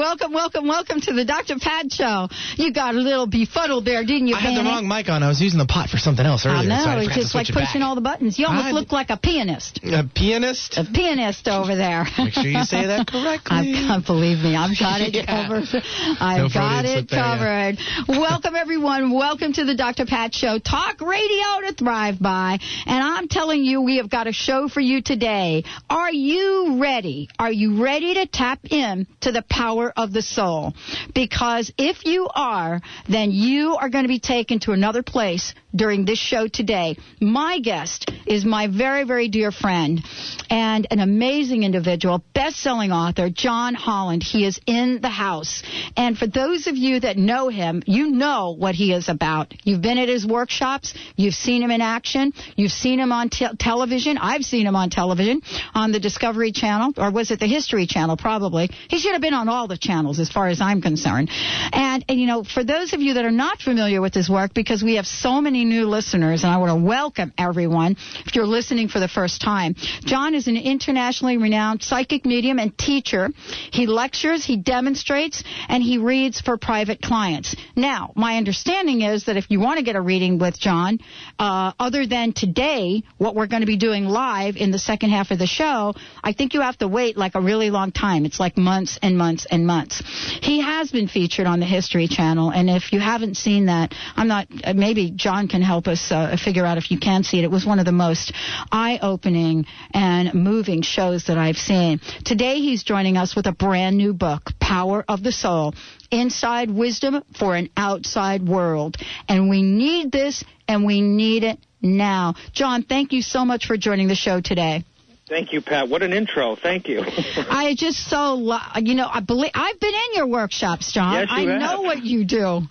Welcome, welcome, welcome to the Dr. Pat Show. You got a little befuddled there, didn't you, I had the wrong mic on. I was using the pot for something else earlier. I know. So I it's just like pushing all the buttons. You almost I- look like a pianist. A pianist? A pianist over there. Make sure you say that correctly. I've got, believe me, I've got it Yeah. covered. I've No got it slip there, yeah. covered. Welcome, everyone. Welcome to the Dr. Pat Show. Talk radio to thrive by. And I'm telling you, we have got a show for you today. Are you ready? Are you ready to tap in to the power of the soul? Because if you are, then you are going to be taken to another place during this show today. My guest is my very, very dear friend and an amazing individual, best-selling author, John Holland. He is in the house. And for those of you that know him, you know what he is about. You've been at his workshops. You've seen him in action. You've seen him on te- television. I've seen him on television on the Discovery Channel, or was it the History Channel? Probably. He should have been on all the channels as far as I'm concerned. And, and you know, for those of you that are not familiar with his work, because we have so many new listeners, and I want to welcome everyone if you're listening for the first time. John is an internationally renowned psychic medium and teacher. He lectures, he demonstrates, and he reads for private clients. Now, my understanding is that if you want to get a reading with John, uh, other than today, what we're going to be doing live in the second half of the show, I think you have to wait like a really long time. It's like months and months and months. He has been featured on the History Channel, and if you haven't seen that, I'm not. Uh, maybe John can help us uh, figure out if you can see it. It was one of the most eye-opening and moving shows that I've seen. Today, he's joining us with a brand new book, Power of the Soul. Inside wisdom for an outside world. And we need this and we need it now. John, thank you so much for joining the show today. Thank you, Pat. What an intro. Thank you. I just so lo- you know I believe I've been in your workshops, John. Yes, you I have. know what you do.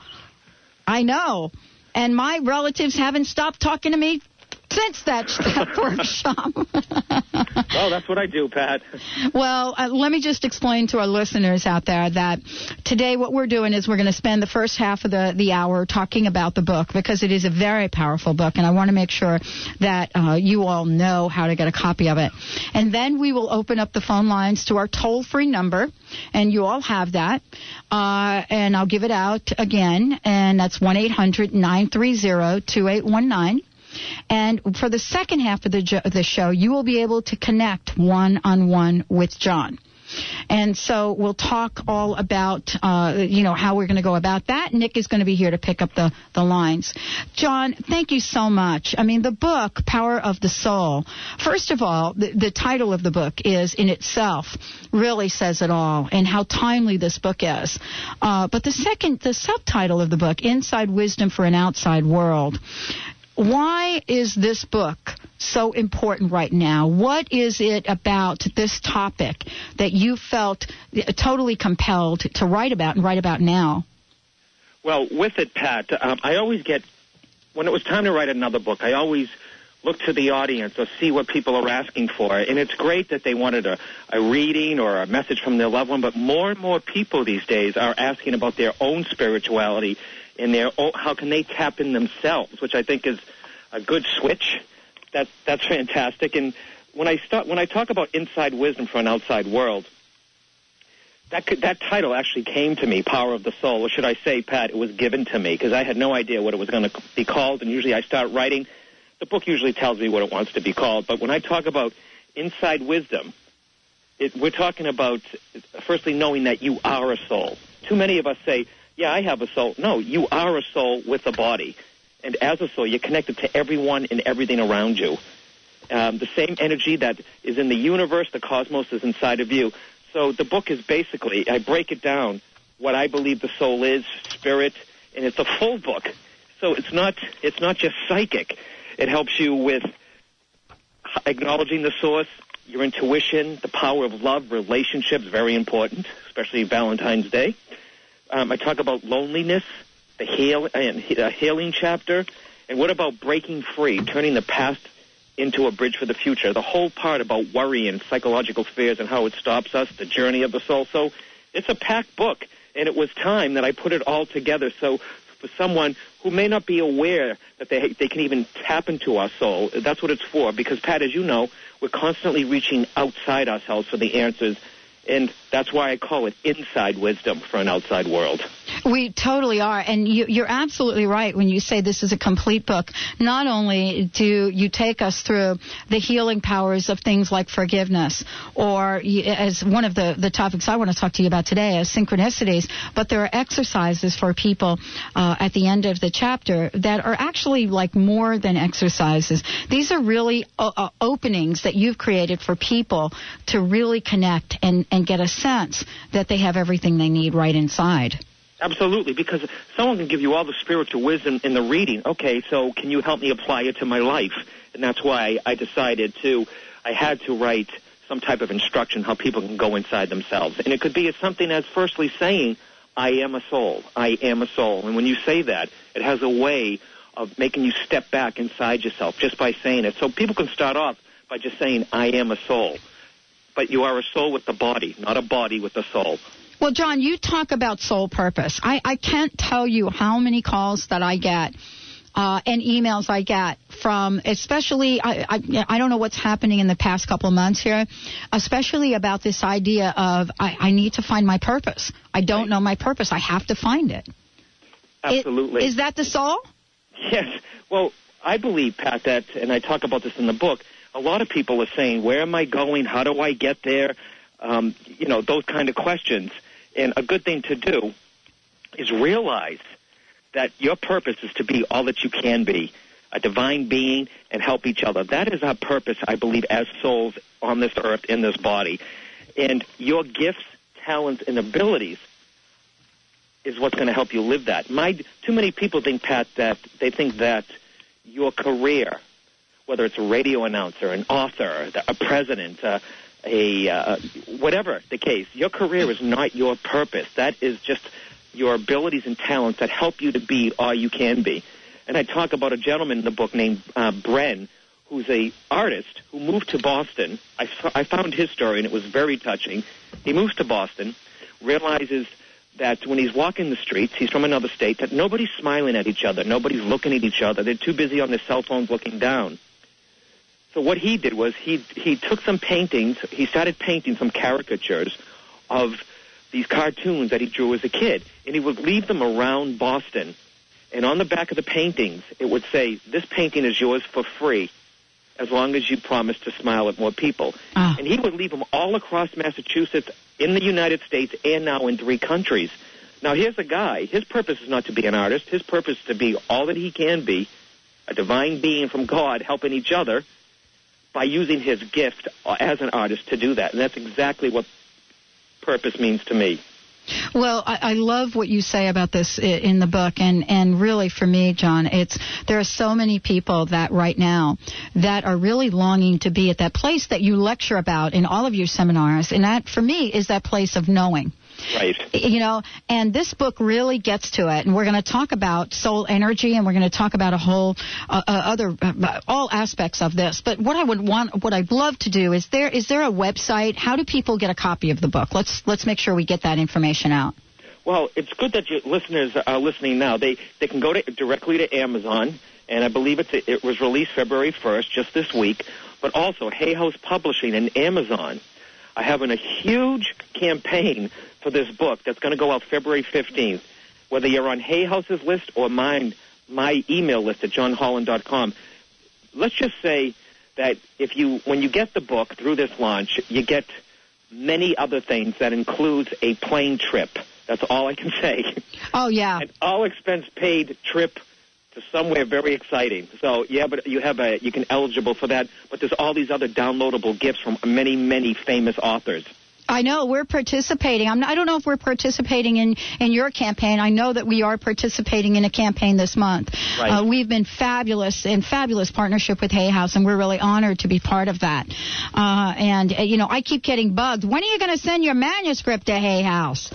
I know, and my relatives haven't stopped talking to me since that, that workshop. well, that's what I do, Pat. Well, uh, let me just explain to our listeners out there that today what we're doing is we're going to spend the first half of the, the hour talking about the book because it is a very powerful book, and I want to make sure that uh, you all know how to get a copy of it. And then we will open up the phone lines to our toll free number, and you all have that. Uh, and I'll give it out again, and that's 1 800 930 2819. And for the second half of the, jo- the show, you will be able to connect one on one with John. And so we'll talk all about, uh, you know, how we're going to go about that. Nick is going to be here to pick up the, the lines. John, thank you so much. I mean, the book, Power of the Soul, first of all, the, the title of the book is in itself really says it all and how timely this book is. Uh, but the second, the subtitle of the book, Inside Wisdom for an Outside World, why is this book so important right now? What is it about this topic that you felt totally compelled to write about and write about now? Well, with it, Pat, um, I always get, when it was time to write another book, I always look to the audience or see what people are asking for. And it's great that they wanted a, a reading or a message from their loved one, but more and more people these days are asking about their own spirituality and their own, oh, how can they tap in themselves, which I think is a good switch. That's, that's fantastic. And when I start, when I talk about inside wisdom for an outside world, that could, that title actually came to me, Power of the Soul, or should I say, Pat, it was given to me because I had no idea what it was going to be called. And usually, I start writing. The book usually tells me what it wants to be called. But when I talk about inside wisdom, it, we're talking about firstly knowing that you are a soul. Too many of us say, "Yeah, I have a soul." No, you are a soul with a body, and as a soul, you're connected to everyone and everything around you. um, the same energy that is in the universe, the cosmos is inside of you. So the book is basically, I break it down, what I believe the soul is, spirit, and it's a full book. So it's not, it's not just psychic. It helps you with acknowledging the source, your intuition, the power of love, relationships, very important, especially Valentine's Day. Um, I talk about loneliness, the heal, and the healing chapter, and what about breaking free, turning the past into a bridge for the future? The whole part about worry and psychological fears and how it stops us, the journey of the soul. So it's a packed book, and it was time that I put it all together. So for someone who may not be aware that they they can even tap into our soul, that's what it's for. Because Pat, as you know, we're constantly reaching outside ourselves for the answers and that's why I call it inside wisdom for an outside world. We totally are, and you, are absolutely right when you say this is a complete book. Not only do you take us through the healing powers of things like forgiveness, or as one of the, the topics I want to talk to you about today, as synchronicities, but there are exercises for people uh, at the end of the chapter that are actually like more than exercises. These are really uh, uh openings that you've created for people to really connect and, and get a sense that they have everything they need right inside. Absolutely, because someone can give you all the spiritual wisdom in the reading. Okay, so can you help me apply it to my life? And that's why I decided to, I had to write some type of instruction how people can go inside themselves. And it could be something as firstly saying, I am a soul. I am a soul. And when you say that, it has a way of making you step back inside yourself just by saying it. So people can start off by just saying, I am a soul but you are a soul with the body, not a body with the soul. Well, John, you talk about soul purpose. I, I can't tell you how many calls that I get uh, and emails I get from, especially, I, I, I, don't know what's happening in the past couple of months here, especially about this idea of I, I need to find my purpose. I don't right. know my purpose. I have to find it. Absolutely. It, is that the soul? Yes. Well, I believe, Pat, that, and I talk about this in the book, a lot of people are saying, where am I going? How do I get there? Um, you know, those kind of questions. And a good thing to do is realize that your purpose is to be all that you can be, a divine being, and help each other. That is our purpose, I believe, as souls on this earth, in this body. And your gifts, talents, and abilities is what's going to help you live that. My, too many people think, Pat, that they think that your career whether it's a radio announcer, an author, a president, uh, a uh, whatever the case, your career is not your purpose. That is just your abilities and talents that help you to be all you can be. And I talk about a gentleman in the book named uh, Bren, who's a artist who moved to Boston. I, I found his story and it was very touching. He moves to Boston, realizes that when he's walking the streets, he's from another state, that nobody's smiling at each other, nobody's looking at each other. They're too busy on their cell phones looking down. So what he did was he he took some paintings. He started painting some caricatures of these cartoons that he drew as a kid, and he would leave them around Boston. And on the back of the paintings, it would say, "This painting is yours for free, as long as you promise to smile at more people." Oh. And he would leave them all across Massachusetts, in the United States, and now in three countries. Now here's a guy. His purpose is not to be an artist. His purpose is to be all that he can be, a divine being from God, helping each other by using his gift as an artist to do that. And that's exactly what purpose means to me. Well, I, I love what you say about this in the book, and and really for me, John, it's there are so many people that right now that are really longing to be at that place that you lecture about in all of your seminars, and that for me is that place of knowing. Right. You know, and this book really gets to it. And we're going to talk about soul energy and we're going to talk about a whole uh, uh, other uh, all aspects of this. But what I would want what I'd love to do is there is there a website? How do people get a copy of the book? Let's let's make sure we get that information out. Well, it's good that your listeners are listening now. They they can go to, directly to Amazon, and I believe it's it was released February 1st, just this week. But also Hay House Publishing and Amazon are having a huge campaign for this book that's going to go out February 15th. Whether you're on Hay House's list or mine, my email list at johnholland.com, let's just say that if you, when you get the book through this launch, you get many other things that includes a plane trip. That's all I can say. Oh yeah. An all expense paid trip to somewhere very exciting. So yeah, but you have a you can eligible for that. But there's all these other downloadable gifts from many many famous authors. I know we're participating. I'm, I don't know if we're participating in, in your campaign. I know that we are participating in a campaign this month. Right. Uh, we've been fabulous in fabulous partnership with Hay House, and we're really honored to be part of that. Uh, and uh, you know, I keep getting bugged. When are you going to send your manuscript to Hay House?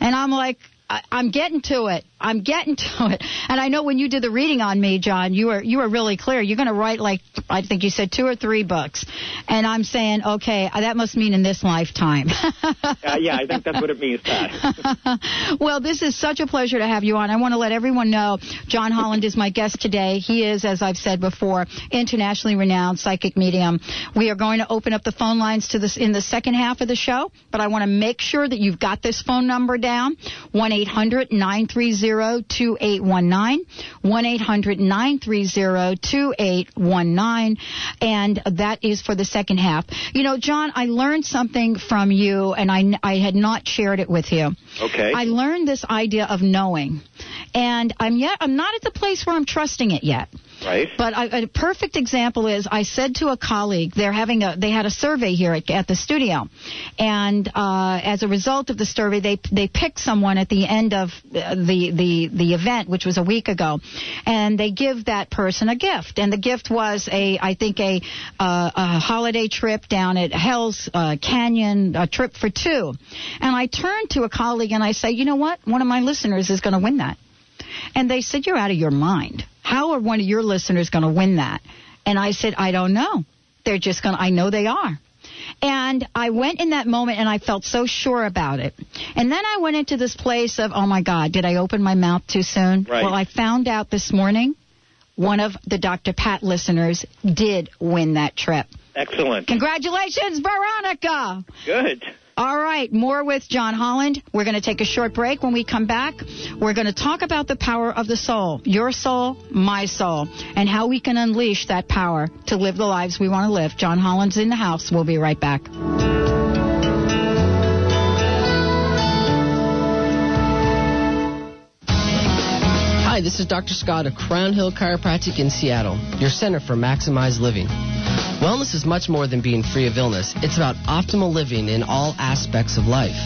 And I'm like, I, I'm getting to it. I'm getting to it. And I know when you did the reading on me, John, you were you were really clear. You're going to write like I think you said two or three books. And I'm saying, okay, that must mean in this lifetime. Uh, yeah, I think that's what it means, well, this is such a pleasure to have you on. I want to let everyone know John Holland is my guest today. He is, as I've said before, internationally renowned psychic medium. We are going to open up the phone lines to this in the second half of the show, but I want to make sure that you've got this phone number down: one eight hundred nine three zero two eight one nine, one eight hundred nine three zero two eight one nine, and that is for the second half. You know, John, I learned something from you, and I I had not shared it with you. Okay. I learned this idea of knowing, and I'm yet I'm not at the place where I'm trusting it yet. Right. But a perfect example is I said to a colleague, they're having a they had a survey here at, at the studio, and uh, as a result of the survey, they they picked someone at the end of uh, the the the event, which was a week ago, and they give that person a gift, and the gift was a I think a uh, a holiday trip down at Hell's uh, Canyon, a trip for two, and I turned to a colleague and I say, you know what, one of my listeners is going to win that. And they said, You're out of your mind. How are one of your listeners going to win that? And I said, I don't know. They're just going to, I know they are. And I went in that moment and I felt so sure about it. And then I went into this place of, oh my God, did I open my mouth too soon? Right. Well, I found out this morning one of the Dr. Pat listeners did win that trip. Excellent. Congratulations, Veronica! Good. All right, more with John Holland. We're going to take a short break. When we come back, we're going to talk about the power of the soul, your soul, my soul, and how we can unleash that power to live the lives we want to live. John Holland's in the house. We'll be right back. Hi, this is Dr. Scott of Crown Hill Chiropractic in Seattle, your center for maximized living. Wellness is much more than being free of illness. It's about optimal living in all aspects of life.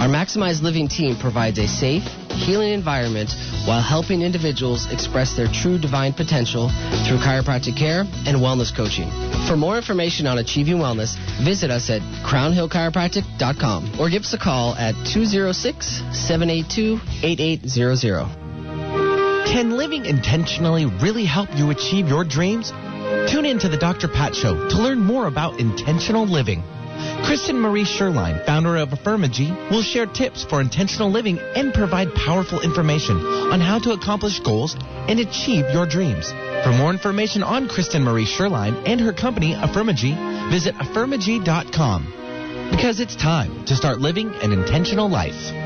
Our Maximized Living team provides a safe, healing environment while helping individuals express their true divine potential through chiropractic care and wellness coaching. For more information on achieving wellness, visit us at crownhillchiropractic.com or give us a call at 206 782 8800. Can living intentionally really help you achieve your dreams? Tune in to the Dr. Pat Show to learn more about intentional living. Kristen Marie Sherline, founder of Affirmagy, will share tips for intentional living and provide powerful information on how to accomplish goals and achieve your dreams. For more information on Kristen Marie Sherline and her company, Affirmagy, visit affirmagy.com. Because it's time to start living an intentional life.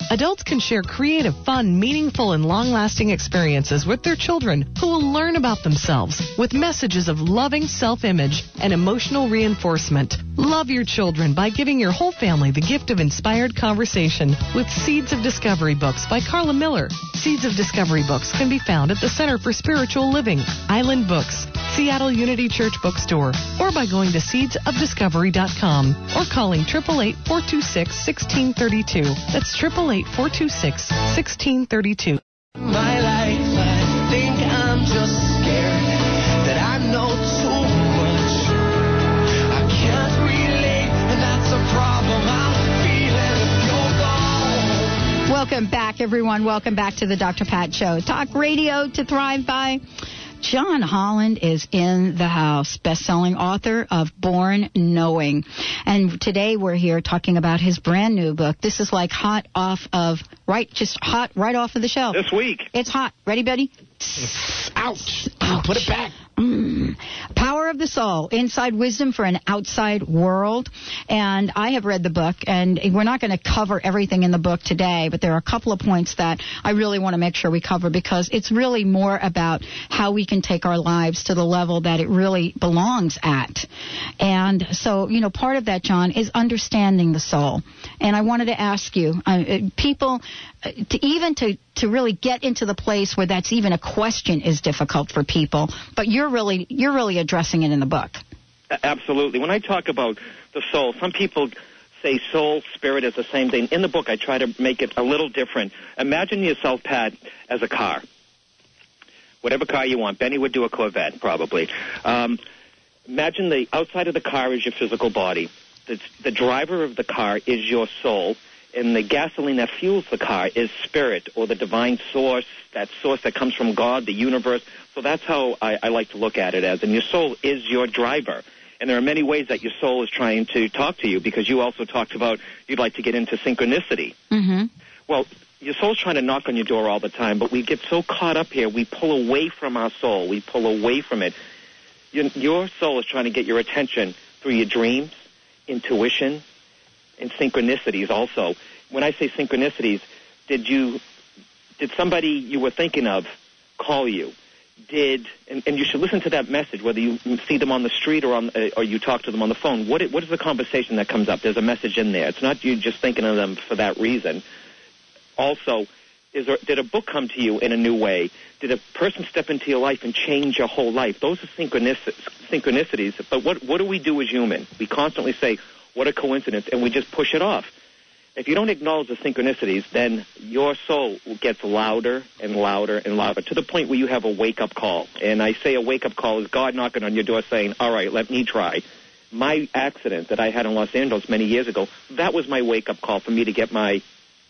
Adults can share creative, fun, meaningful, and long lasting experiences with their children who will learn about themselves with messages of loving self image and emotional reinforcement. Love your children by giving your whole family the gift of inspired conversation with Seeds of Discovery books by Carla Miller. Seeds of Discovery books can be found at the Center for Spiritual Living, Island Books, Seattle Unity Church Bookstore, or by going to seedsofdiscovery.com or calling 888 426 1632. That's 888 426 1632. My life, Welcome back, everyone. Welcome back to the Dr. Pat Show. Talk radio to thrive by. John Holland is in the house, best-selling author of Born Knowing. And today we're here talking about his brand new book. This is like hot off of, right, just hot right off of the shelf. This week. It's hot. Ready, Betty? Ouch. Put it back. Mm. Power of the Soul, Inside Wisdom for an Outside World. And I have read the book, and we're not going to cover everything in the book today, but there are a couple of points that I really want to make sure we cover because it's really more about how we can take our lives to the level that it really belongs at. And so, you know, part of that, John, is understanding the soul. And I wanted to ask you, uh, people, uh, to even to, to really get into the place where that's even a question is difficult for people, but you're really you're really addressing it in the book. Absolutely. When I talk about the soul, some people say soul, spirit is the same thing. In the book, I try to make it a little different. Imagine yourself, Pat, as a car. Whatever car you want. Benny would do a Corvette, probably. Um, imagine the outside of the car is your physical body. The, the driver of the car is your soul, and the gasoline that fuels the car is spirit or the divine source, that source that comes from God, the universe. So that's how I, I like to look at it as. And your soul is your driver. And there are many ways that your soul is trying to talk to you because you also talked about you'd like to get into synchronicity. Mm-hmm. Well, your soul's trying to knock on your door all the time, but we get so caught up here, we pull away from our soul. We pull away from it. Your, your soul is trying to get your attention through your dreams, intuition, and synchronicities also. When I say synchronicities, did you did somebody you were thinking of call you? Did and, and you should listen to that message whether you see them on the street or on uh, or you talk to them on the phone. What what is the conversation that comes up? There's a message in there. It's not you just thinking of them for that reason. Also, is there, did a book come to you in a new way? Did a person step into your life and change your whole life? Those are synchronicities. But what, what do we do as human? We constantly say, what a coincidence, and we just push it off. If you don't acknowledge the synchronicities, then your soul gets louder and louder and louder to the point where you have a wake up call. And I say a wake up call is God knocking on your door saying, All right, let me try. My accident that I had in Los Angeles many years ago, that was my wake up call for me to get my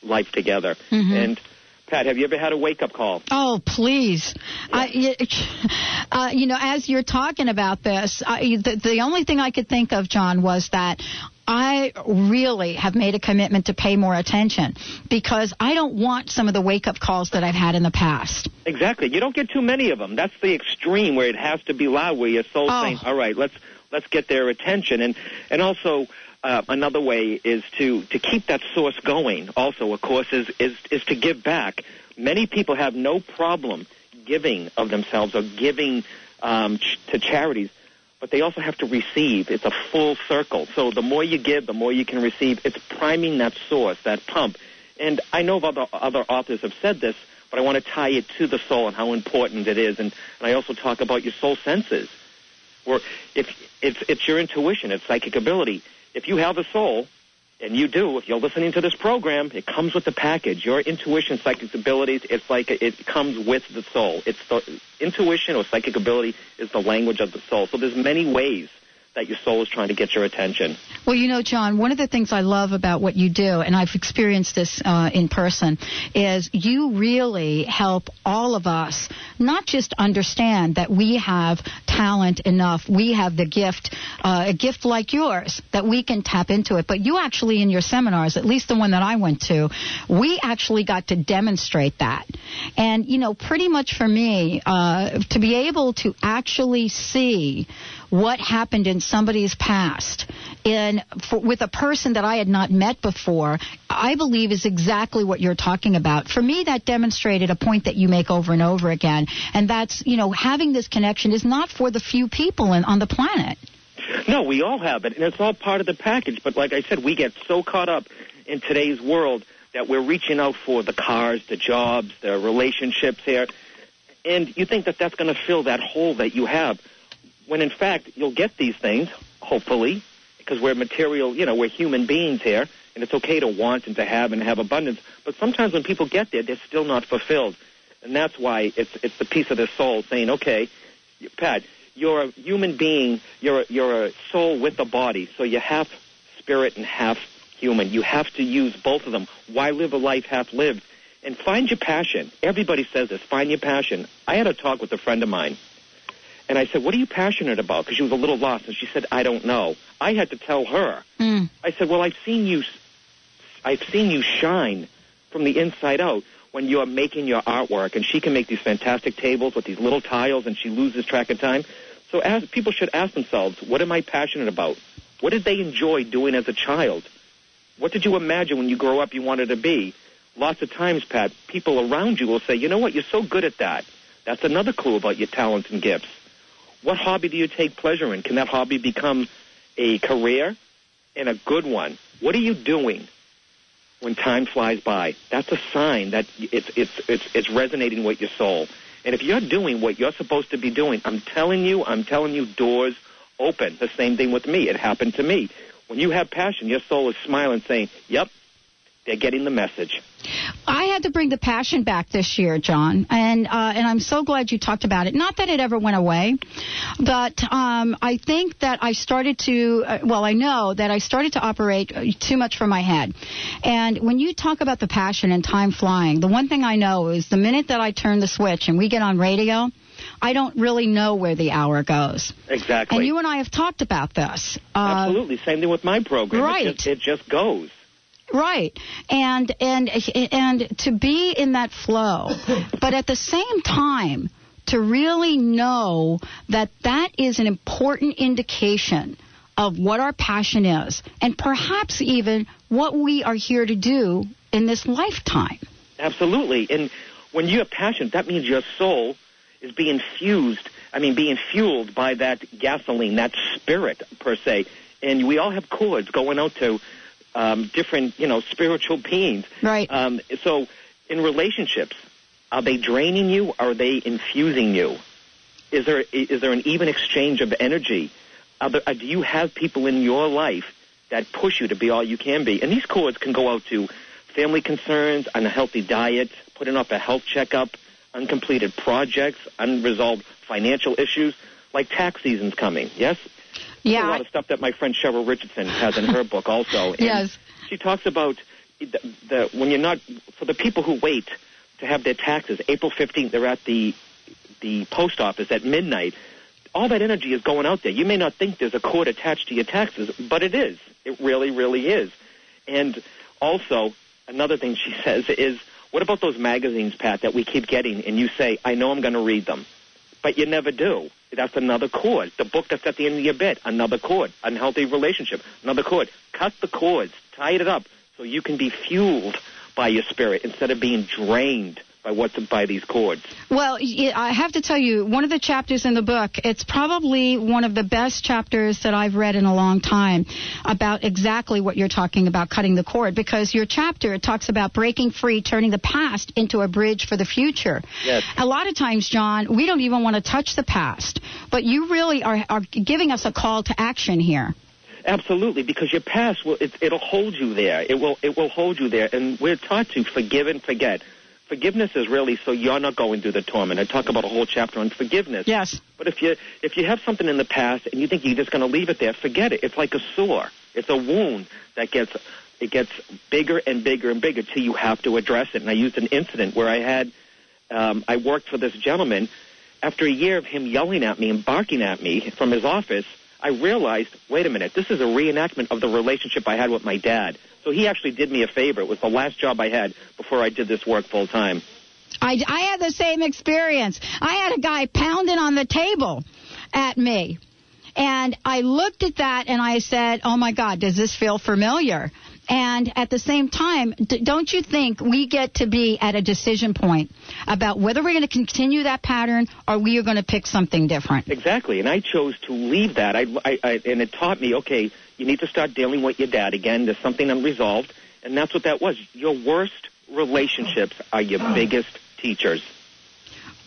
life together. And Pat, have you ever had a wake up call? Oh, please. I, y- uh, you know, as you're talking about this, I, the, the only thing I could think of, John, was that I really have made a commitment to pay more attention because I don't want some of the wake up calls that I've had in the past. Exactly. You don't get too many of them. That's the extreme where it has to be loud, where your soul's Oh. saying, "All right, let's let's get their attention." And and also uh, another way is to to keep that source going. Also, of course, is is is to give back. Many people have no problem giving of themselves or giving um, ch- to charities. But they also have to receive. It's a full circle. So the more you give, the more you can receive. It's priming that source, that pump. And I know other other authors have said this, but I want to tie it to the soul and how important it is. And, and I also talk about your soul senses, where if it's it's your intuition, it's psychic ability. If you have a soul, and you do, if you're listening to this program, it comes with the package. Your intuition, psychic abilities, it's like it comes with the soul. It's the intuition or psychic ability is the language of the soul. So there's many ways that your soul is trying to get your attention. Well, you know, John, one of the things I love about what you do, and I've experienced this uh, in person, is you really help all of us not just understand that we have talent enough, we have the gift, uh, a gift like yours, that we can tap into it. But you actually, in your seminars, at least the one that I went to, we actually got to demonstrate that. And, you know, pretty much for me, uh, to be able to actually see what happened in somebody's past in for, with a person that I had not met before, I believe is exactly what you're talking about. For me, that demonstrated a point that you make over and over again, and that's you know having this connection is not for the few people in, on the planet. No, we all have it, and it's all part of the package. But like I said, we get so caught up in today's world that we're reaching out for the cars, the jobs, the relationships here, and you think that that's going to fill that hole that you have when in fact you'll get these things, hopefully, because we're material, you know, we're human beings here, and it's okay to want and to have and have abundance. But sometimes when people get there, they're still not fulfilled. And that's why it's it's the piece of their soul saying, okay, Pat, you're a human being, you're a, you're a soul with a body, so you're half spirit and half human. You have to use both of them. Why live a life half lived? And find your passion. Everybody says this, find your passion. I had a talk with a friend of mine and I said, What are you passionate about? Because she was a little lost. And she said, I don't know. I had to tell her. Mm. I said, Well, I've seen you, I've seen you shine from the inside out when you're making your artwork. And she can make these fantastic tables with these little tiles and she loses track of time. So as, people should ask themselves, What am I passionate about? What did they enjoy doing as a child? What did you imagine when you grow up you wanted to be? Lots of times, Pat, people around you will say, You know what? You're so good at that. That's another clue about your talents and gifts. What hobby do you take pleasure in? Can that hobby become a career and a good one? What are you doing when time flies by? That's a sign that it's it's it's it's resonating with your soul. And if you're doing what you're supposed to be doing, I'm telling you, I'm telling you, doors open. The same thing with me. It happened to me. When you have passion, your soul is smiling, saying, "Yep, they're getting the message." I had to bring the passion back this year, John, and uh, and I'm so glad you talked about it. Not that it ever went away, but um, I think that I started to. Uh, well, I know that I started to operate uh, too much from my head. And when you talk about the passion and time flying, the one thing I know is the minute that I turn the switch and we get on radio. I don't really know where the hour goes. Exactly. And you and I have talked about this. Uh, Absolutely. Same thing with my program. Right. It just, it just goes. Right. And and and to be in that flow, but at the same time to really know that that is an important indication of what our passion is and perhaps even what we are here to do in this lifetime. Absolutely. And when you have passion, that means your soul is being fused, I mean, being fueled by that gasoline, that spirit, per se. And we all have cords going out to um, different, you know, spiritual beings. Right. Um, so in relationships, are they draining you? Or are they infusing you? Is there is there an even exchange of energy? There, uh, do you have people in your life that push you to be all you can be? And these cords can go out to family concerns, unhealthy diet, putting off a health checkup, uncompleted projects, unresolved financial issues, like tax season's coming. Yes. Yeah. a lot of stuff that my friend Cheryl Richardson has in her book also. Yes. She talks about the, the when you're not for the people who wait to have their taxes. April 15th, they're at the the post office at midnight. All that energy is going out there. You may not think there's a cord attached to your taxes, but it is. It really, really is. And also, another thing she says is, what about those magazines, Pat, that we keep getting, and you say, I know I'm going to read them, but you never do. That's another cord. The book that's at the end of your bed, another cord. Unhealthy relationship, another cord. Cut the cords, tie it up, so you can be fueled by your spirit instead of being drained by what's by these cords. Well, I have to tell you, one of the chapters in the book, it's probably one of the best chapters that I've read in a long time about exactly what you're talking about, cutting the cord, because your chapter talks about breaking free, turning the past into a bridge for the future. Yes. A lot of times, John, we don't even want to touch the past, but you really are, are giving us a call to action here. Absolutely, because your past will it, it'll hold you there. It will it will hold you there, and we're taught to forgive and forget. Forgiveness is really so you're not going through the torment. I talk about a whole chapter on forgiveness. Yes. But if you if you have something in the past and you think you're just going to leave it there, forget it. It's like a sore. It's a wound that gets it gets bigger and bigger and bigger till you have to address it. And I used an incident where I had um, I worked for this gentleman. After a year of him yelling at me and barking at me from his office, I realized, wait a minute, this is a reenactment of the relationship I had with my dad. So he actually did me a favor. It was the last job I had before I did this work full time. I, I had the same experience. I had a guy pounding on the table at me. And I looked at that and I said, oh my God, does this feel familiar? And at the same time, d- don't you think we get to be at a decision point about whether we're going to continue that pattern or we are going to pick something different? Exactly, and I chose to leave that. I, I, I, and it taught me, okay, you need to start dealing with your dad again. There's something unresolved, and that's what that was. Your worst relationships are your biggest teachers.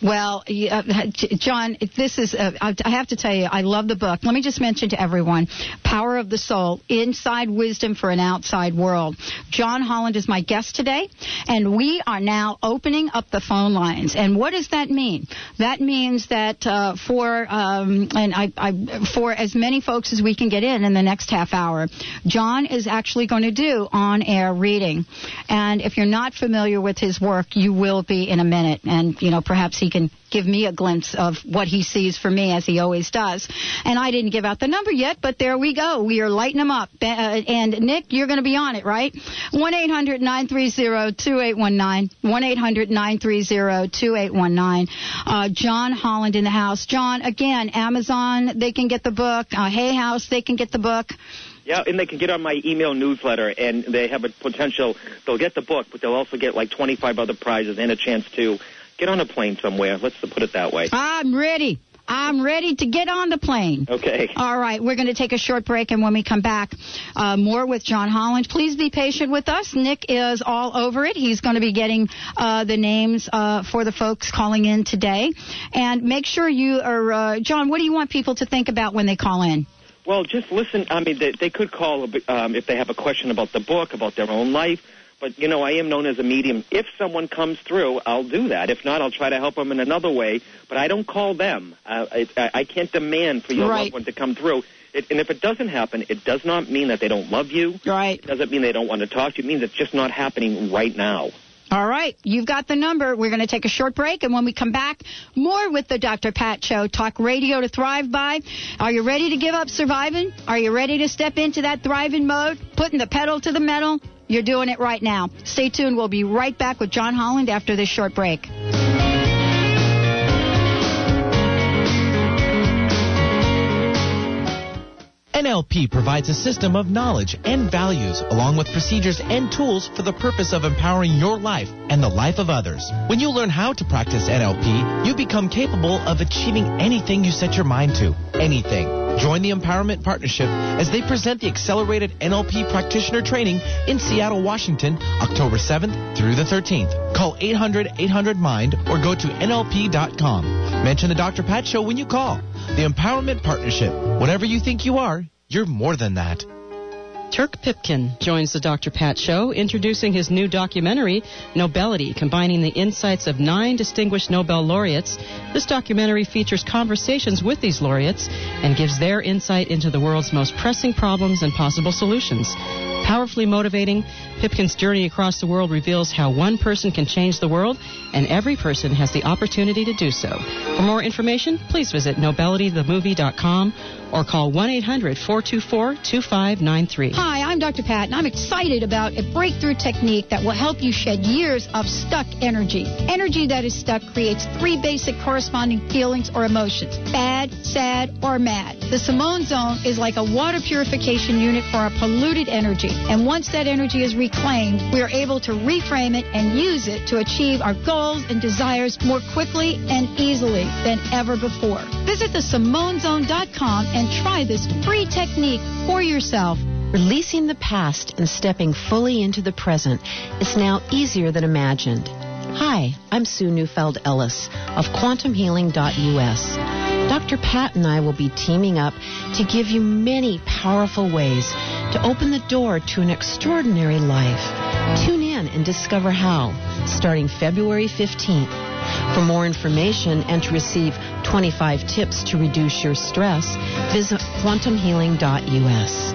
Well, uh, John, this is, uh, I I have to tell you, I love the book. Let me just mention to everyone Power of the Soul Inside Wisdom for an Outside World. John Holland is my guest today, and we are now opening up the phone lines. And what does that mean? That means that uh, for, um, and I, I, for as many folks as we can get in in the next half hour, John is actually going to do on air reading. And if you're not familiar with his work, you will be in a minute. And, you know, perhaps he can give me a glimpse of what he sees for me as he always does. And I didn't give out the number yet, but there we go. We are lighting them up. Uh, and Nick, you're going to be on it, right? 1-800-930-2819. 1-800-930-2819. Uh, John Holland in the house. John, again, Amazon, they can get the book. Uh, Hay House, they can get the book. Yeah, and they can get on my email newsletter, and they have a potential. They'll get the book, but they'll also get like 25 other prizes and a chance to get on a plane somewhere. Let's put it that way. I'm ready. I'm ready to get on the plane. Okay. All right, we're going to take a short break, and when we come back, uh, more with John Holland. Please be patient with us. Nick is all over it. He's going to be getting uh, the names uh, for the folks calling in today. And make sure you are, uh, John, what do you want people to think about when they call in? Well, just listen. I mean, they, they could call um, if they have a question about the book, about their own life. But you know, I am known as a medium. If someone comes through, I'll do that. If not, I'll try to help them in another way. But I don't call them. Uh, I, I can't demand for your Right. loved one to come through. It, and if it doesn't happen, it does not mean that they don't love you. Right. It doesn't mean they don't want to talk to you. It means it's just not happening right now. All right, you've got the number. We're going to take a short break, and when we come back, more with the Dr. Pat Show. Talk radio to thrive by. Are you ready to give up surviving? Are you ready to step into that thriving mode? Putting the pedal to the metal? You're doing it right now. Stay tuned. We'll be right back with John Holland after this short break. NLP provides a system of knowledge and values, along with procedures and tools for the purpose of empowering your life and the life of others. When you learn how to practice NLP, you become capable of achieving anything you set your mind to. Anything. Join the Empowerment Partnership as they present the Accelerated NLP Practitioner Training in Seattle, Washington, October 7th through the 13th. Call 800-800-MIND or go to NLP.com. Mention the Dr. Pat Show when you call. The Empowerment Partnership. Whatever you think you are, you're more than that. Turk Pipkin joins the Dr. Pat Show, introducing his new documentary, Nobelity, combining the insights of nine distinguished Nobel laureates. This documentary features conversations with these laureates and gives their insight into the world's most pressing problems and possible solutions. Powerfully motivating, Pipkin's journey across the world reveals how one person can change the world, and every person has the opportunity to do so. For more information, please visit nobelitythemovie.com or call 1 800 424 2593. Hi, I'm Dr. Pat, and I'm excited about a breakthrough technique that will help you shed years of stuck energy. Energy that is stuck creates three basic corresponding feelings or emotions bad, sad, or mad. The Simone Zone is like a water purification unit for our polluted energy. And once that energy is reclaimed, we are able to reframe it and use it to achieve our goals and desires more quickly and easily than ever before. Visit theSimoneZone.com and try this free technique for yourself. Releasing the past and stepping fully into the present is now easier than imagined. Hi, I'm Sue Neufeld Ellis of QuantumHealing.us. Dr. Pat and I will be teaming up to give you many powerful ways to open the door to an extraordinary life. Tune in and discover how, starting February 15th. For more information and to receive 25 tips to reduce your stress, visit quantumhealing.us.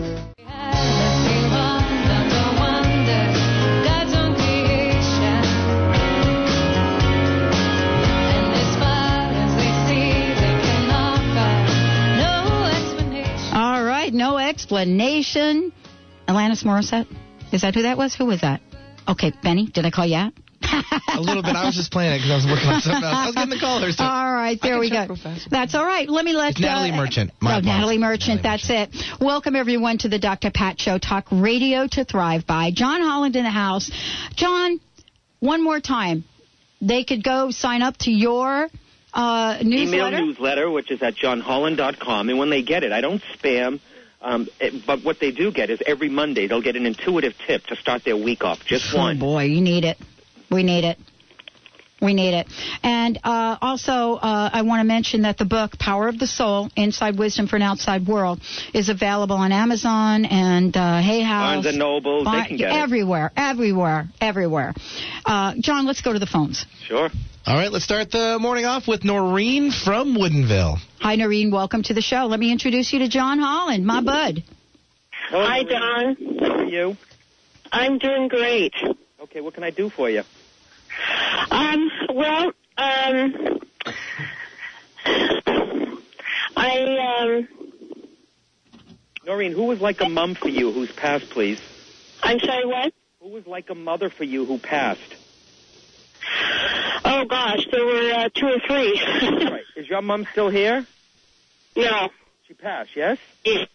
Right, no explanation. Alanis Morissette? Is that who that was? Who was that? Okay, Benny, did I call you out? a little bit. I was just playing it because I was working on something else. I was getting the callers. So. All right, there we go. That's all right. Let me let It's Natalie uh, Merchant. My oh, apologies. Natalie Merchant. that's it. Welcome everyone to the Dr. Pat Show. Talk radio to thrive by. John Holland in the house. John, one more time. They could go sign up to your uh, newsletter. Email newsletter, which is at johnholland.com. And when they get it, I don't spam. Um, it, but what they do get is every Monday they'll get an intuitive tip to start their week off. Just Oh one. boy, you need it. We need it. We need it. And uh, also, uh, I want to mention that the book, Power of the Soul Inside Wisdom for an Outside World, is available on Amazon and uh, Hay House. Barnes and Noble, Bar- they can get it. everywhere, everywhere, everywhere. Uh, John, let's go to the phones. Sure. All right, let's start the morning off with Noreen from Woodinville. Hi, Noreen. Welcome to the show. Let me introduce you to John Holland, my bud. Hello, Hi, Noreen. Don. How are you? I'm doing great. Okay, what can I do for you? Um, well, um, I, um, Noreen, who was like a mum for you who's passed, please? I'm sorry, what? Who was like a mother for you who passed? Oh gosh, there were uh, two or three. right. Is your mum still here? no. She passed, yes? Y-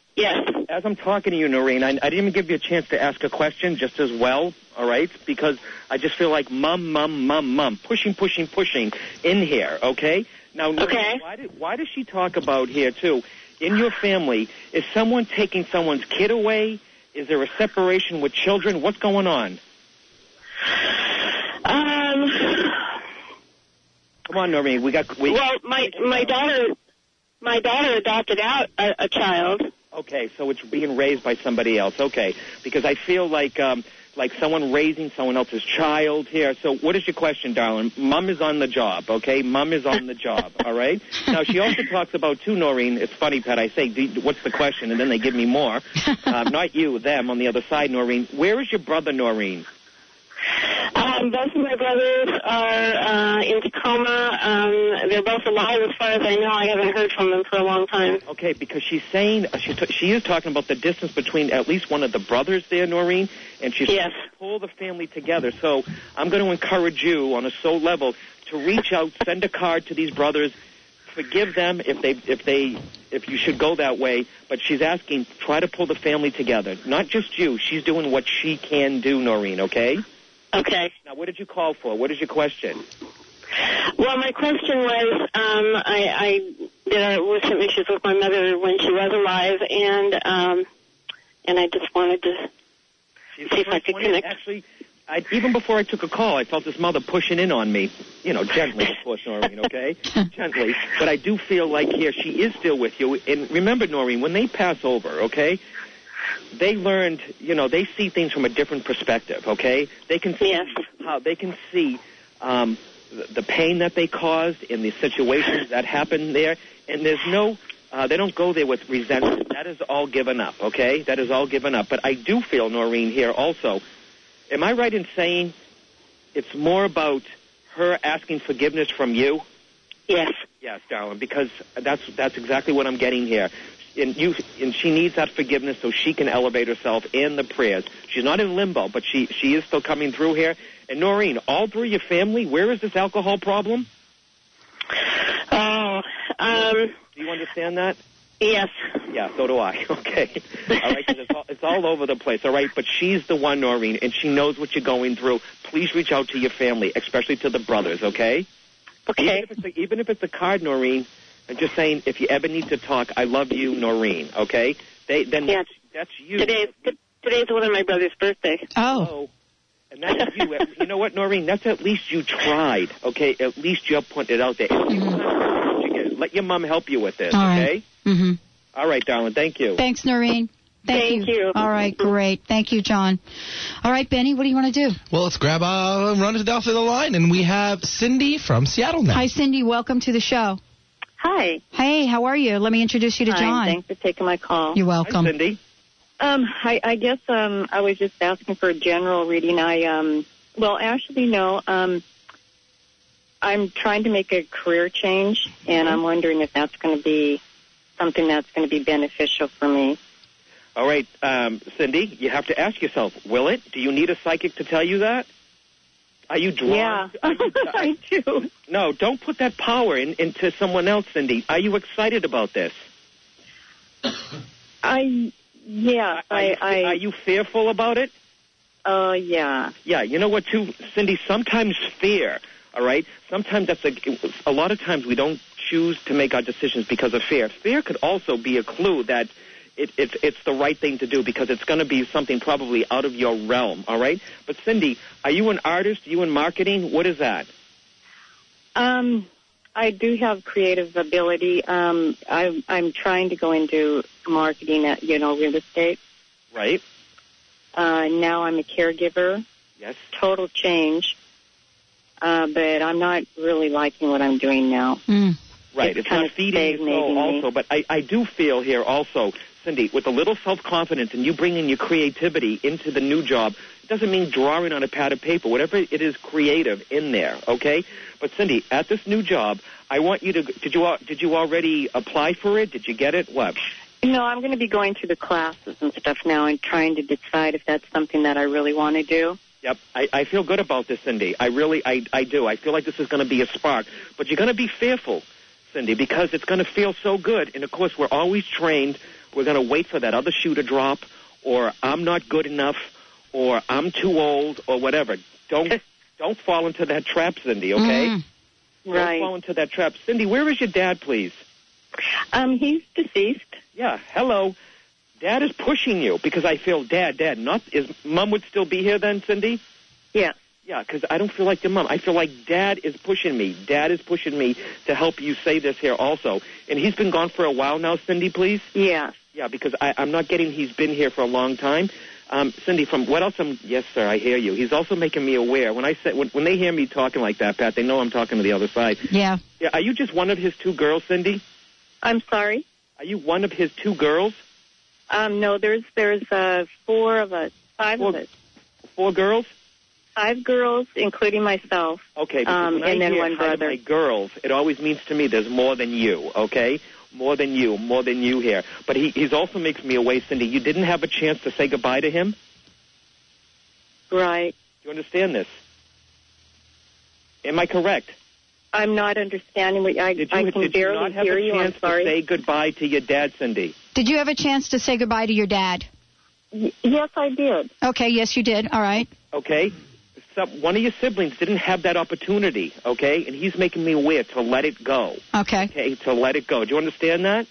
As I'm talking to you, Noreen, I, I didn't even give you a chance to ask a question just as well, all right? Because I just feel like mum, mum, mum, mum, pushing, pushing, pushing in here, okay? Now, Noreen, Okay. why, did, why does she talk about here, too? In your family, is someone taking someone's kid away? Is there a separation with children? What's going on? Um, Come on, Noreen, we got... We, well, my my daughter, my daughter adopted out a, a child. Okay, so it's being raised by somebody else. Okay, because I feel like um, like someone raising someone else's child here. So what is your question, darling? Mom is on the job. Okay, mom is on the job. All right. Now she also talks about too, Noreen. It's funny, Pat. I say, "Do- what's the question, and then they give me more. Uh, not you, them on the other side, Noreen. Where is your brother, Noreen? Um, both of my brothers are uh, in Tacoma. Um, they're both alive, as far as I know. I haven't heard from them for a long time. Okay, because she's saying uh, she's t- she is talking about the distance between at least one of the brothers there, Noreen, and she's Yes. trying to pull the family together. So I'm going to encourage you on a soul level to reach out, send a card to these brothers, forgive them if they if they if you should go that way. But she's asking, try to pull the family together, not just you. She's doing what she can do, Noreen. Okay. Okay. Now, what did you call for? What is your question? Well, my question was, um, I, I there were some issues with my mother when she was alive, and um, and I just wanted to She's see if I could connect. Actually, I, even before I took a call, I felt this mother pushing in on me. You know, gently, of course, Noreen, okay? gently. But I do feel like here she is still with you. And remember, Noreen, when they pass over, okay, they learned, you know, they see things from a different perspective, okay? They can see Yes. how they can see um, the, pain that they caused in the situations that happened there, and there's no. Uh, they don't go there with resentment. That is all given up, okay? That is all given up. But I do feel, Noreen, here also, am I right in saying it's more about her asking forgiveness from you? Yes. Yes, darling, because that's that's exactly what I'm getting here. And you and she needs that forgiveness so she can elevate herself in the prayers. She's not in limbo, but she she is still coming through here. And Noreen, all through your family, where is this alcohol problem? Oh, um, Do you understand that? yes. Yeah, so do I. Okay. All right, it's all, it's all over the place. All right, but she's the one, Noreen, and she knows what you're going through. Please reach out to your family, especially to the brothers. Okay. Okay. Even if it's a, even if it's a card, Noreen, I'm just saying, if you ever need to talk, I love you, Noreen. Okay. They then Yeah. that's you. Today's today's one of my brother's birthday. Oh. And that's you. you know what, Noreen? That's at least you tried. Okay. At least you put it out there. Let your mom help you with this. All right. okay. Mm-hmm. All right, darling. Thank you. Thanks, Noreen. Thank, Thank you. All right, great. Thank you, John. All right, Benny, what do you want to do? Well, let's grab a run to the to the line, and we have Cindy from Seattle now. Hi, Cindy. Welcome to the show. Hi. Hey, how are you? Let me introduce you to Hi, John. Thanks for taking my call. You're welcome. Hi, Cindy. Um, I, I guess um, I was just asking for a general reading. I um, well, actually, no. Um, I'm trying to make a career change, and I'm wondering if that's going to be something that's going to be beneficial for me. All right, um, Cindy, you have to ask yourself, will it? Do you need a psychic to tell you that? Are you drawn? Yeah, I do. No, don't put that power in, into someone else, Cindy. Are you excited about this? I yeah, Are you, I are you fearful about it? uh yeah. Yeah, you know what, too, Cindy? Sometimes fear. All right. Sometimes that's a. A lot of times we don't choose to make our decisions because of fear. Fear could also be a clue that it, it's it's the right thing to do because it's going to be something probably out of your realm. All right. But Cindy, are you an artist? Are you in marketing? What is that? Um, I do have creative ability. Um, I, I'm trying to go into marketing at you know real estate. Right. Uh, now I'm a caregiver. Yes. Total change. Uh, but I'm not really liking what I'm doing now. Right. It's It's, kind not of feeding your soul me. also. But I, I do feel here also, Cindy, with a little self-confidence and you bringing your creativity into the new job, it doesn't mean drawing on a pad of paper. Whatever it is creative in there, okay? But Cindy, at this new job, I want you to, did you, did you already apply for it? Did you get it? What? No, I'm going to be going through the classes and stuff now and trying to decide if that's something that I really want to do. Yep, I, I feel good about this, Cindy. I really, I, I do. I feel like this is going to be a spark. But you're going to be fearful, Cindy, because it's going to feel so good. And of course, we're always trained. We're going to wait for that other shoe to drop, or I'm not good enough, or I'm too old, or whatever. Don't, don't fall into that trap, Cindy. Okay? Mm. Don't fall into that trap, Cindy. Where is your dad, please? Um, he's deceased. Yeah. Hello. Dad is pushing you because I feel dad, dad. Not is mom would still be here then, Cindy? Yeah. Yeah, because I don't feel like your mom. I feel like dad is pushing me. Dad is pushing me to help you say this here also. And he's been gone for a while now, Cindy, please? Yeah. Yeah, because I, I'm not getting he's been here for a long time. Um, Cindy, from what else I'm, yes, sir, I hear you. He's also making me aware. When I say, when, when they hear me talking like that, Pat, they know I'm talking to the other side. Yeah. Yeah, are you just one of his two girls, Cindy? I'm sorry. Are you one of his two girls? Um, no, there's there's uh, four of us, five of us, Four girls? five girls, including myself. Okay, Um, when and I then hear one of brother. my girls, it always means to me there's more than you, okay? More than you, more than you here. But he he's also makes me away, Cindy. You didn't have a chance to say goodbye to him? Right. Do you understand this? Am I correct? I'm not understanding what I, Did you, I can did you barely not have hear a you. I'm chance to say goodbye to your dad, Cindy? Did you have a chance to say goodbye to your dad? Y- yes, I did. Okay, yes, you did. All right. Okay? Some, one of your siblings didn't have that opportunity, okay? And he's making me aware to let it go. Okay. Okay, to let it go. Do you understand that?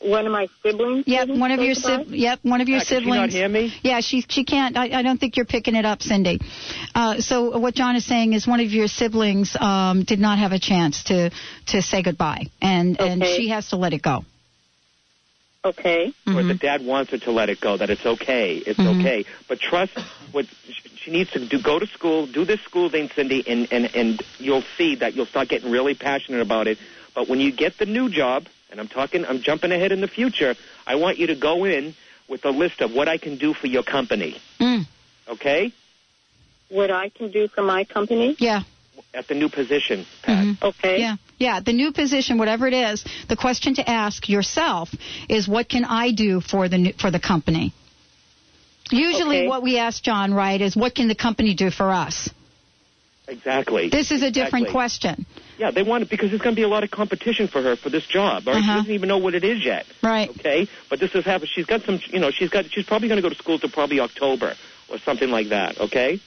One of my siblings. Yep, one of your goodbye? sib- yep, one of your Yeah, can she siblings. not hear me? Yeah, she she can't. I, I don't think you're picking it up, Cindy. Uh, so what John is saying is one of your siblings um, did not have a chance to to say goodbye, and and she has to let it go. Okay. or Mm-hmm. the dad wants her to let it go, that it's okay, it's Mhm. okay. But trust what she needs to do. Go to school, do this school thing, Cindy, and and and you'll see that you'll start getting really passionate about it. But when you get the new job, and I'm talking, I'm jumping ahead in the future. I want you to go in with a list of what I can do for your company. Mm. Okay, What I can do for my company? Yeah. at the new position, Pat. Mhm. Okay. Yeah, yeah. The new position, whatever it is, the question to ask yourself is, what can I do for the new, for the company? Usually, Okay. what we ask John, right, is what can the company do for us? Exactly. This is a different Exactly. question. Yeah, they want it because there's going to be a lot of competition for her for this job. Or She Uh-huh. doesn't even know what it is yet. Right. Okay, but this has happened. She's got some, you know, she's got, she's probably going to go to school till probably October or something like that. Okay.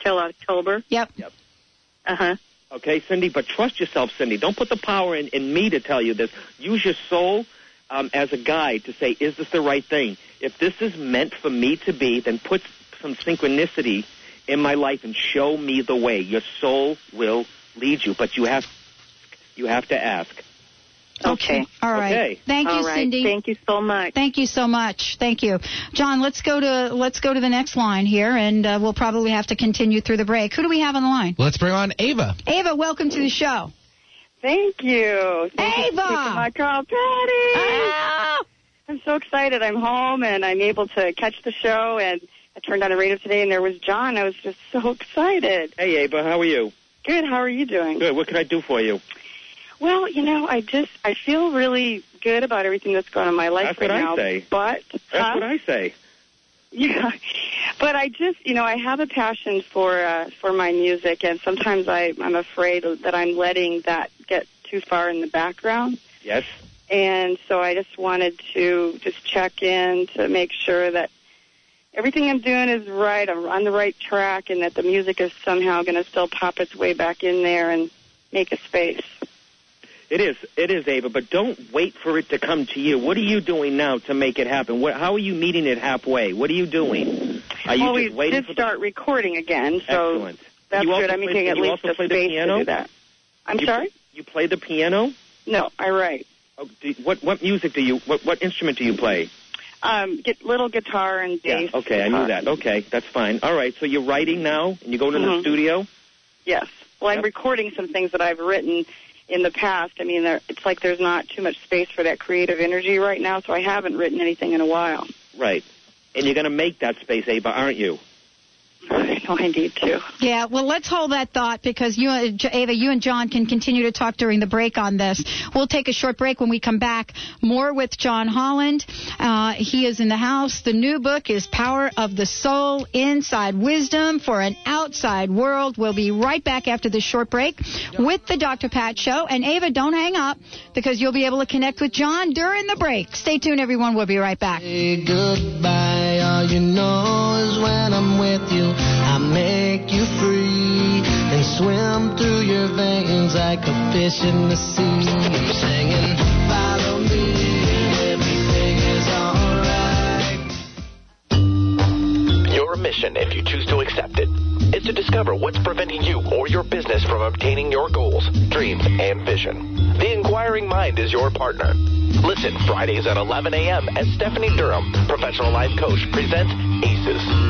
Till October. Yep. Yep. Uh huh. Okay, Cindy, but trust yourself, Cindy. Don't put the power in, in me to tell you this. Use your soul um, as a guide to say, is this the right thing? If this is meant for me to be, then put some synchronicity in my life and show me the way. Your soul will lead you, but you have you have to ask. Okay. All right. Okay. Thank you, All right. Cindy. Thank you so much. Thank you so much. Thank you, John. Let's go to let's go to the next line here, and uh, we'll probably have to continue through the break. Who do we have on the line? Let's bring on Ava. Ava, welcome to the show. Thank you. Thank you for Ava! taking my call, Patty. Ah! I'm so excited. I'm home and I'm able to catch the show. And I turned on the radio today and there was John. I was just so excited. Hey, Ava, how are you? Good. How are you doing? Good. What can I do for you? Well, you know, I just I feel really good about everything that's going on in my life That's right what I now. say. But That's huh? what I say. Yeah, but I just, you know, I have a passion for uh, for my music, and sometimes I I'm afraid that I'm letting that get too far in the background. Yes. And so I just wanted to just check in to make sure that everything I'm doing is right. I'm on the right track, and that the music is somehow going to still pop its way back in there and make a space. It is. It is, Ava. But don't wait for it to come to you. What are you doing now to make it happen? What, how are you meeting it halfway? What are you doing? Are you well, just we did start recording again, so Excellent. that's You good. I'm play- at least a the space to do that. I'm You- sorry. You play the piano? No, I write. Oh, do, what what music do you? What what instrument do you play? Um, get little guitar and bass. Yeah. Okay, I knew that. Okay, that's fine. All right. So you're writing now, and you go to the Mhm. studio. Yes. Well, I'm Yep. recording some things that I've written in the past. I mean, there, it's like there's not too much space for that creative energy right now, so I haven't written anything in a while. Right. And you're going to make that space, Ava, aren't you? I know I need to. Yeah, well, let's hold that thought because you, uh, J- Ava, you and John can continue to talk during the break on this. We'll take a short break when we come back. More with John Holland. Uh, he is in the house. The new book is Power of the Soul Inside Wisdom for an Outside World. We'll be right back after this short break with the Dr. Pat Show. And Ava, don't hang up because you'll be able to connect with John during the break. Stay tuned, everyone. We'll be right back. Say goodbye. All you know is when I'm with you, I make you free and swim through your veins like a fish in the sea. Singing, follow me. Your mission, if you choose to accept it, is to discover what's preventing you or your business from obtaining your goals, dreams, and vision. The Inquiring Mind is your partner. Listen Fridays at 11 a.m. as Stephanie Durham, professional life coach, presents ACES.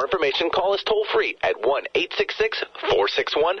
More information, call us toll free at 1 866 461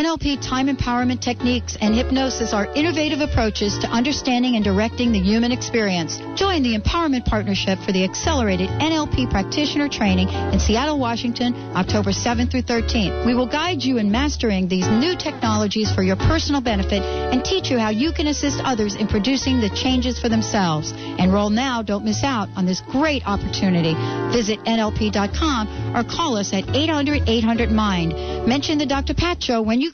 NLP time empowerment techniques and hypnosis are innovative approaches to understanding and directing the human experience. Join the Empowerment Partnership for the Accelerated NLP Practitioner Training in Seattle, Washington, October 7th through 13th. We will guide you in mastering these new technologies for your personal benefit and teach you how you can assist others in producing the changes for themselves. Enroll now, don't miss out on this great opportunity. Visit NLP.com or call us at 800 800 MIND. Mention the Dr. Pat Show when you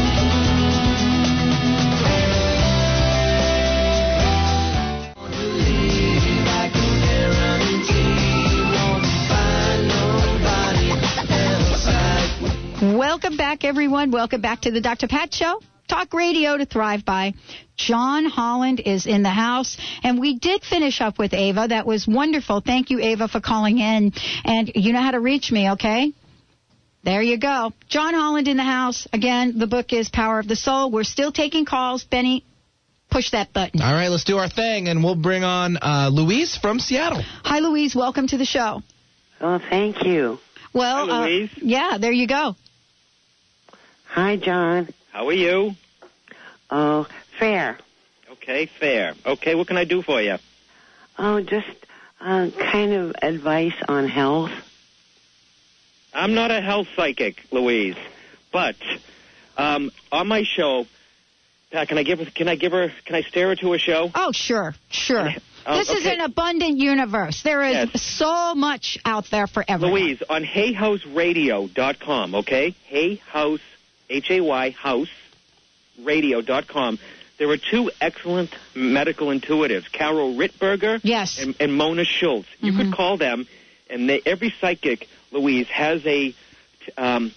Welcome back, everyone. Welcome back to the Dr. Pat Show. Talk radio to thrive by. John Holland is in the house. And we did finish up with Ava. That was wonderful. Thank you, Ava, for calling in. And you know how to reach me, okay? There you go. John Holland in the house. Again, the book is Power of the Soul. We're still taking calls. Benny, push that button. All right, let's do our thing, and we'll bring on uh, Louise from Seattle. Hi, Louise. Welcome to the show. Oh, thank you. Well, Hi, uh, Louise. yeah, there you go. Hi, John. How are you? Oh, fair. Okay, fair. Okay, what can I do for you? Oh, just uh, kind of advice on health. I'm not a health psychic, Louise, but um, on my show, Pat, can I give her? Can I give her? Can I steer her to a show? Oh, sure, sure. Oh, this is an abundant universe. There is so much out there for everyone. Louise, on HayHouseRadio.com, okay? Hayhouse, H-A-Y, house, radio.com. There are two excellent medical intuitives, Carol Ritberger yes. and, and Mona Schulz. You Mm-hmm. could call them, and they, every psychic, Louise, has a um,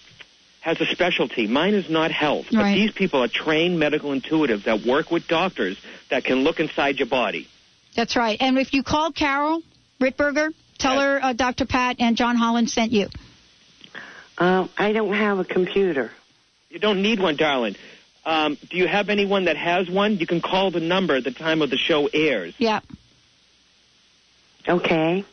has a specialty. Mine is not health, but Right. these people are trained medical intuitives that work with doctors that can look inside your body. That's right. And if you call Carol Ritberger, tell her uh, Dr. Pat and John Holland sent you. Um, I don't have a computer. You don't need one, darling. Um, do you have anyone that has one? You can call the number at the time of the show airs. Yeah. Okay.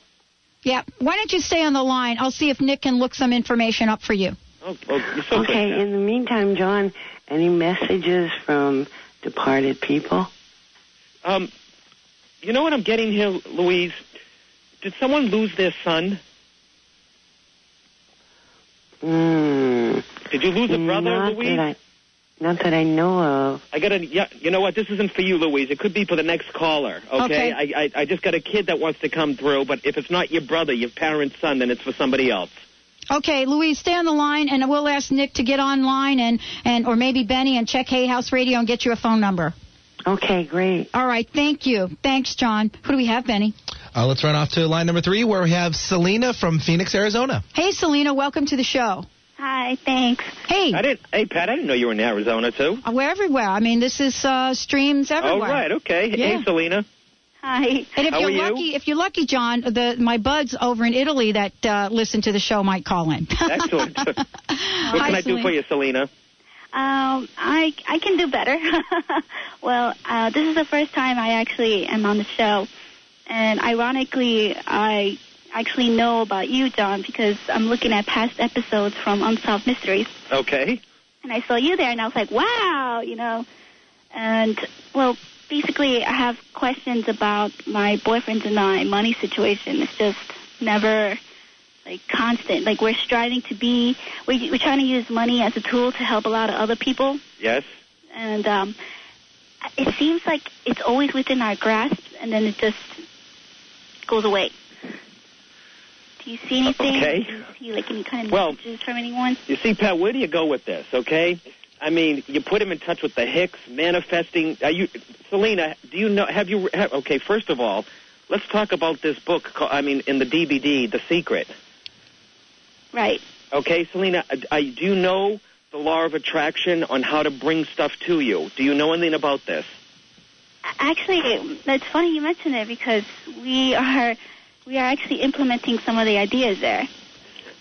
Yeah. Why don't you stay on the line? I'll see if Nick can look some information up for you. Oh, well, you're so okay, good. in the meantime, John, any messages from departed people? Um, you know what I'm getting here, Louise? Did someone lose their son? Mm, Did you lose a brother, not Louise? That I, not that I know of. I got a. Yeah, you know what? This isn't for you, Louise. It could be for the next caller. Okay. Okay. I, I I just got a kid that wants to come through, but if it's not your brother, your parent's son, then it's for somebody else. Okay, Louise, stay on the line, and we'll ask Nick to get online, and, and or maybe Benny, and check Hay House Radio and get you a phone number. Okay, great. All right, thank you. Thanks, John. Who do we have, Benny? Uh, let's run off to line number three, where we have Selena from Phoenix, Arizona. Hey, Selena, welcome to the show. Hi, thanks. Hey, I didn't. Hey, Pat, I didn't know you were in Arizona too. uh, we're everywhere. I mean, this is uh, streams everywhere. Oh, right. Okay. Yeah. Hey, Selena. Hi. And if How you're are you? lucky, if you're lucky, John, the my buds over in Italy that uh, listen to the show might call in. Excellent. what can I do Selena. for you, Selena? Um, I I can do better. well, uh, this is the first time I actually am on the show, and ironically, I actually know about you, John, because I'm looking at past episodes from Unsolved Mysteries, Okay. and I saw you there, and I was like, wow, you know. And well, basically, I have questions about my boyfriend and I money situation. It's just never like constant. Like we're striving to be, we, we're trying to use money as a tool to help a lot of other people, Yes. and um, it seems like it's always within our grasp, and then it just goes away. Do you see anything? Okay. Do you see like any kind of Well- messages from anyone? You see, Pat, where do you go with this? Okay. I mean, you put him in touch with the Hicks, manifesting. Are you, Selena? Do you know? Have you? Have, okay. First of all, let's talk about this book. ca- I mean, in the DVD, The Secret. Right. Okay, Selena. uh, I, do you know the law of attraction on how to bring stuff to you? Do you know anything about this? Actually, that's funny you mention it because we are we are actually implementing some of the ideas there.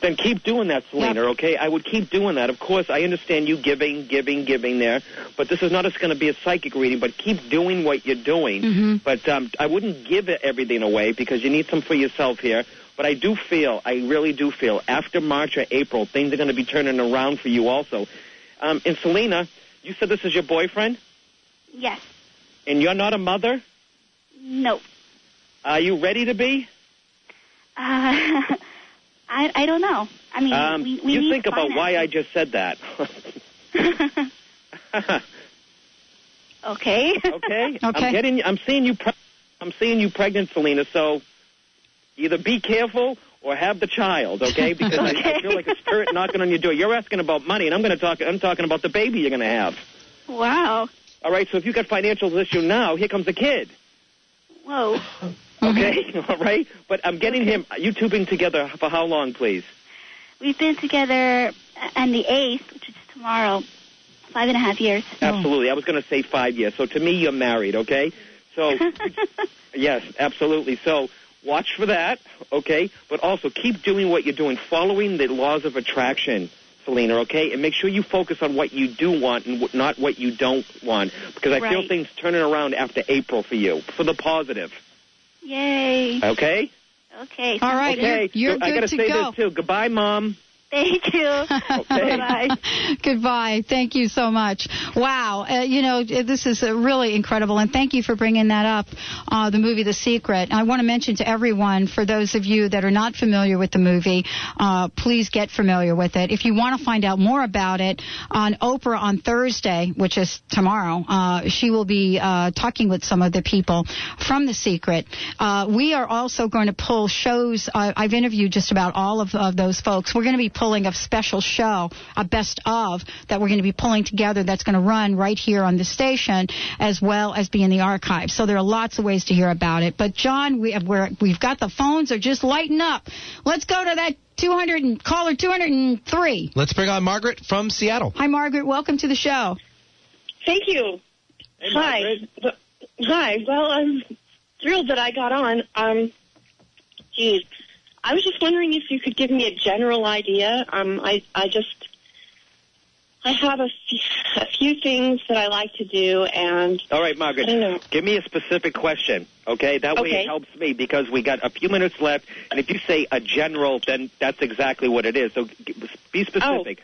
Then keep doing that, Selena, okay? I would keep doing that. Of course, I understand you giving, giving, giving there, but this is not just going to be a psychic reading, but keep doing what you're doing. Mm-hmm. But um, I wouldn't give everything away because you need some for yourself here. But I do feel, I really do feel, after March or April, things are going to be turning around for you also. Um, and Selena, you said this is your boyfriend, Yes. and you're not a mother? No. Are you ready to be? Uh, I I don't know. I mean, Um, we, we you need think about why I just said that. Okay. okay. I'm Okay. getting. I'm seeing you. Pre- I'm seeing you pregnant, Selena. So either be careful or have the child, okay? Because I, I feel like a spirit knocking on your door. You're asking about money, and I'm going to talk. I'm talking about the baby you're going to have. Wow. All right. So if you got financial issue now, here comes the kid. Whoa. Okay. All right. But I'm getting him. You two been together for how long, please? We've been together uh, on the eighth, which is tomorrow, five and a half years. Absolutely. I was going to say five years. So to me, you're married, okay? So, yes, absolutely. So watch for that, okay? But also keep doing what you're doing, following the laws of attraction, Selena, okay? And make sure you focus on what you do want and what- not what you don't want. Because I feel things turning around after April for you, for the positive, Yay. okay? Okay. All right, Okay. you're, you're So I good gotta to say go. this too. Goodbye, Mom. Thank you. Bye. Goodbye. Thank you so much. Wow. Uh, you know, this is uh, really incredible. And thank you for bringing that up, uh, the movie The Secret. I want to mention to everyone, for those of you that are not familiar with the movie, uh, please get familiar with it. If you want to find out more about it, on Oprah on Thursday, which is tomorrow, uh, she will be uh, talking with some of the people from The Secret. Uh, we are also going to pull shows. Uh, I've interviewed just about all of, of those folks. We're going to be pulling a special show, a best of, that we're going to be pulling together that's going to run right here on the station as well as be in the archive. So there are lots of ways to hear about it. But John, we, we're, we've got the phones are just lighting up. Let's go to that 200 and caller 203. Let's bring on Margaret from Seattle. Hi, Margaret. Welcome to the show. Thank you. Hi. Well, Hi. Well, I'm thrilled that I got on. Um, geez, I was just wondering if you could give me a general idea. Um, I I just I have a few, a few things that I like to do, and All right, Margaret. I don't know. Give me a specific question, okay? That way Okay. it helps me because we got a few minutes left, and if you say a general, then that's exactly what it is. So be specific.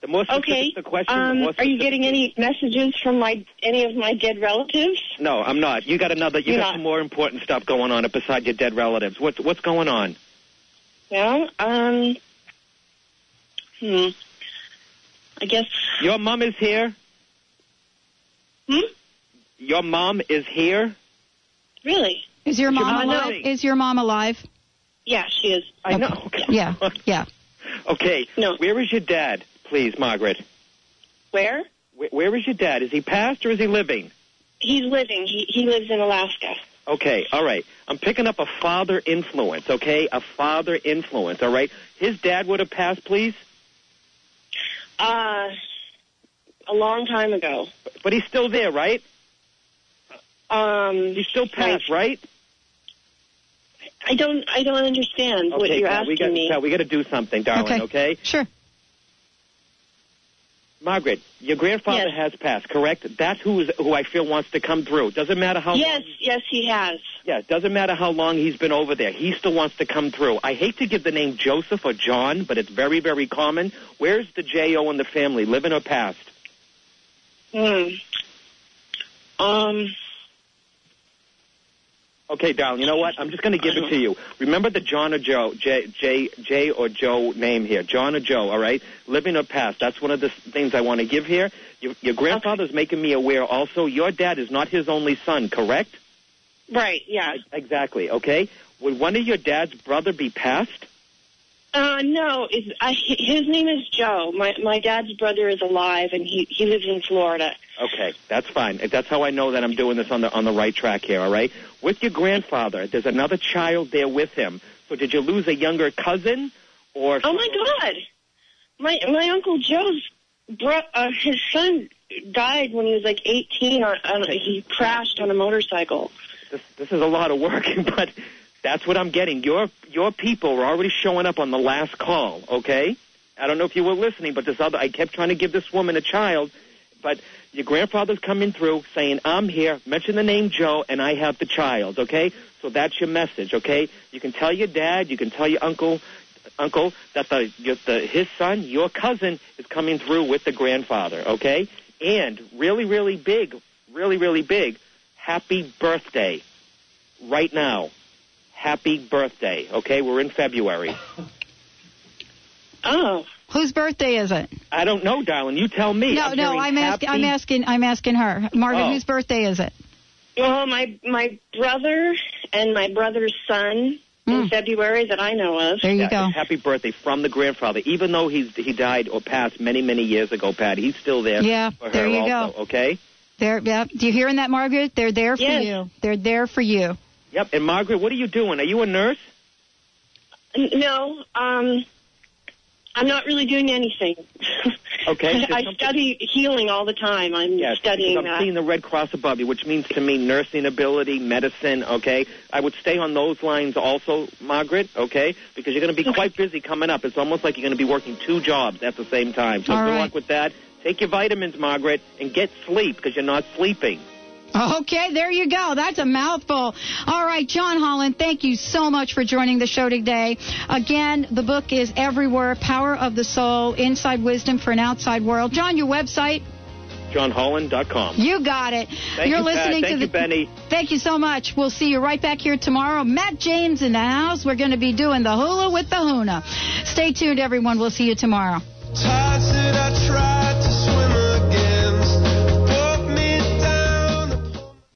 The more specific okay. the question, the Um, more are you getting any messages from my any of my dead relatives? No, I'm not. You got another. You You're got not. some more important stuff going on beside your dead relatives. What's what's going on? Well, um, hmm. I guess. Your mom is here. Hmm. Your mom is here. Really? Is your Is your mom mom alive? living? Is your mom alive? Yeah, she is. I know. Yeah, yeah. Okay. No. Where is your dad, please, Margaret? Where? Where, where is your dad? Is he passed or is he living? He's living. He he lives in Alaska. Okay, all right. I'm picking up a father influence, okay? A father influence, all right? His dad would have passed, please? Uh, a long time ago. But he's still there, right? Um, he's still passed, right? I don't I don't understand what you're Pat, asking we got, me. Pat, we got to do something, darling, okay? Sure. Margaret, your grandfather has passed, correct? That's who is who I feel wants to come through. Doesn't matter how yes, yes, he has. Yeah, doesn't matter how long he's been over there. He still wants to come through. I hate to give the name Joseph or John, but it's very, very common. Where's the J.O. in the family, living or past? Hmm. Um. Okay, darling, you know what? I'm just going to give it to you. Remember the John or Joe, J, J, J or Joe name here. John or Joe, all right? Living or past. That's one of the things I want to give here. Your, your grandfather's making me aware also. Your dad is not his only son, correct? Right. Yeah. Exactly, okay? Would one of your dad's brother be passed? Uh, no. I, his name is Joe. My my dad's brother is alive, and he he lives in Florida. Okay, that's fine. That's how I know that I'm doing this on the on the right track here. All right. With your grandfather, there's another child there with him. So did you lose a younger cousin, or Oh my God! My my uncle Joe's bro- uh, his son died when he was like 18. On, on he crashed on a motorcycle. this this is a lot of work, but That's what I'm getting. Your your people were already showing up on the last call. Okay. I don't know if you were listening, but this other I kept trying to give this woman a child, but your grandfather's coming through saying, "I'm here." Mention the name Joe, and I have the child. Okay. So that's your message. Okay. You can tell your dad. You can tell your uncle. Uncle, that the, the his son, your cousin, is coming through with the grandfather, okay? And really, really big, really, really big, happy birthday right now. Happy birthday, okay? We're in February. Oh. Whose birthday is it? I don't know, darling. You tell me. No, I'm no, I'm asking. I'm asking. I'm asking her, Margaret. Oh. Whose birthday is it? Well, my my brother and my brother's son in February that I know of. There you Yeah, it's Happy birthday from the grandfather. Even though he's he died or passed many, many years ago, Pat, he's still there. Yeah, for her there you also, go. Okay. There. Yeah. Do you hearing that, Margaret? They're there for Yes. you. They're there for you. Yep. And Margaret, what are you doing? Are you a nurse? No, um, I'm not really doing anything. Okay. I study healing all the time. I'm Yes, studying I'm that. seeing the Red Cross above you, which means to me nursing ability, medicine, okay? I would stay on those lines also, Margaret, okay? Because you're going to be quite busy coming up. It's almost like you're going to be working two jobs at the same time. So All good right. luck with that. Take your vitamins, Margaret, and get sleep because you're not sleeping. Okay, there you go. That's a mouthful. All right, John Holland, thank you so much for joining the show today. Again, the book is Everywhere Power of the Soul Inside Wisdom for an Outside World. John, your website? JohnHolland.com. You got it. Thank You're you, Pat. listening Thank to you, the Benny. Thank you so much. We'll see you right back here tomorrow. Matt James in the house. We're going to be doing the hula with the huna. Stay tuned, everyone. We'll see you tomorrow.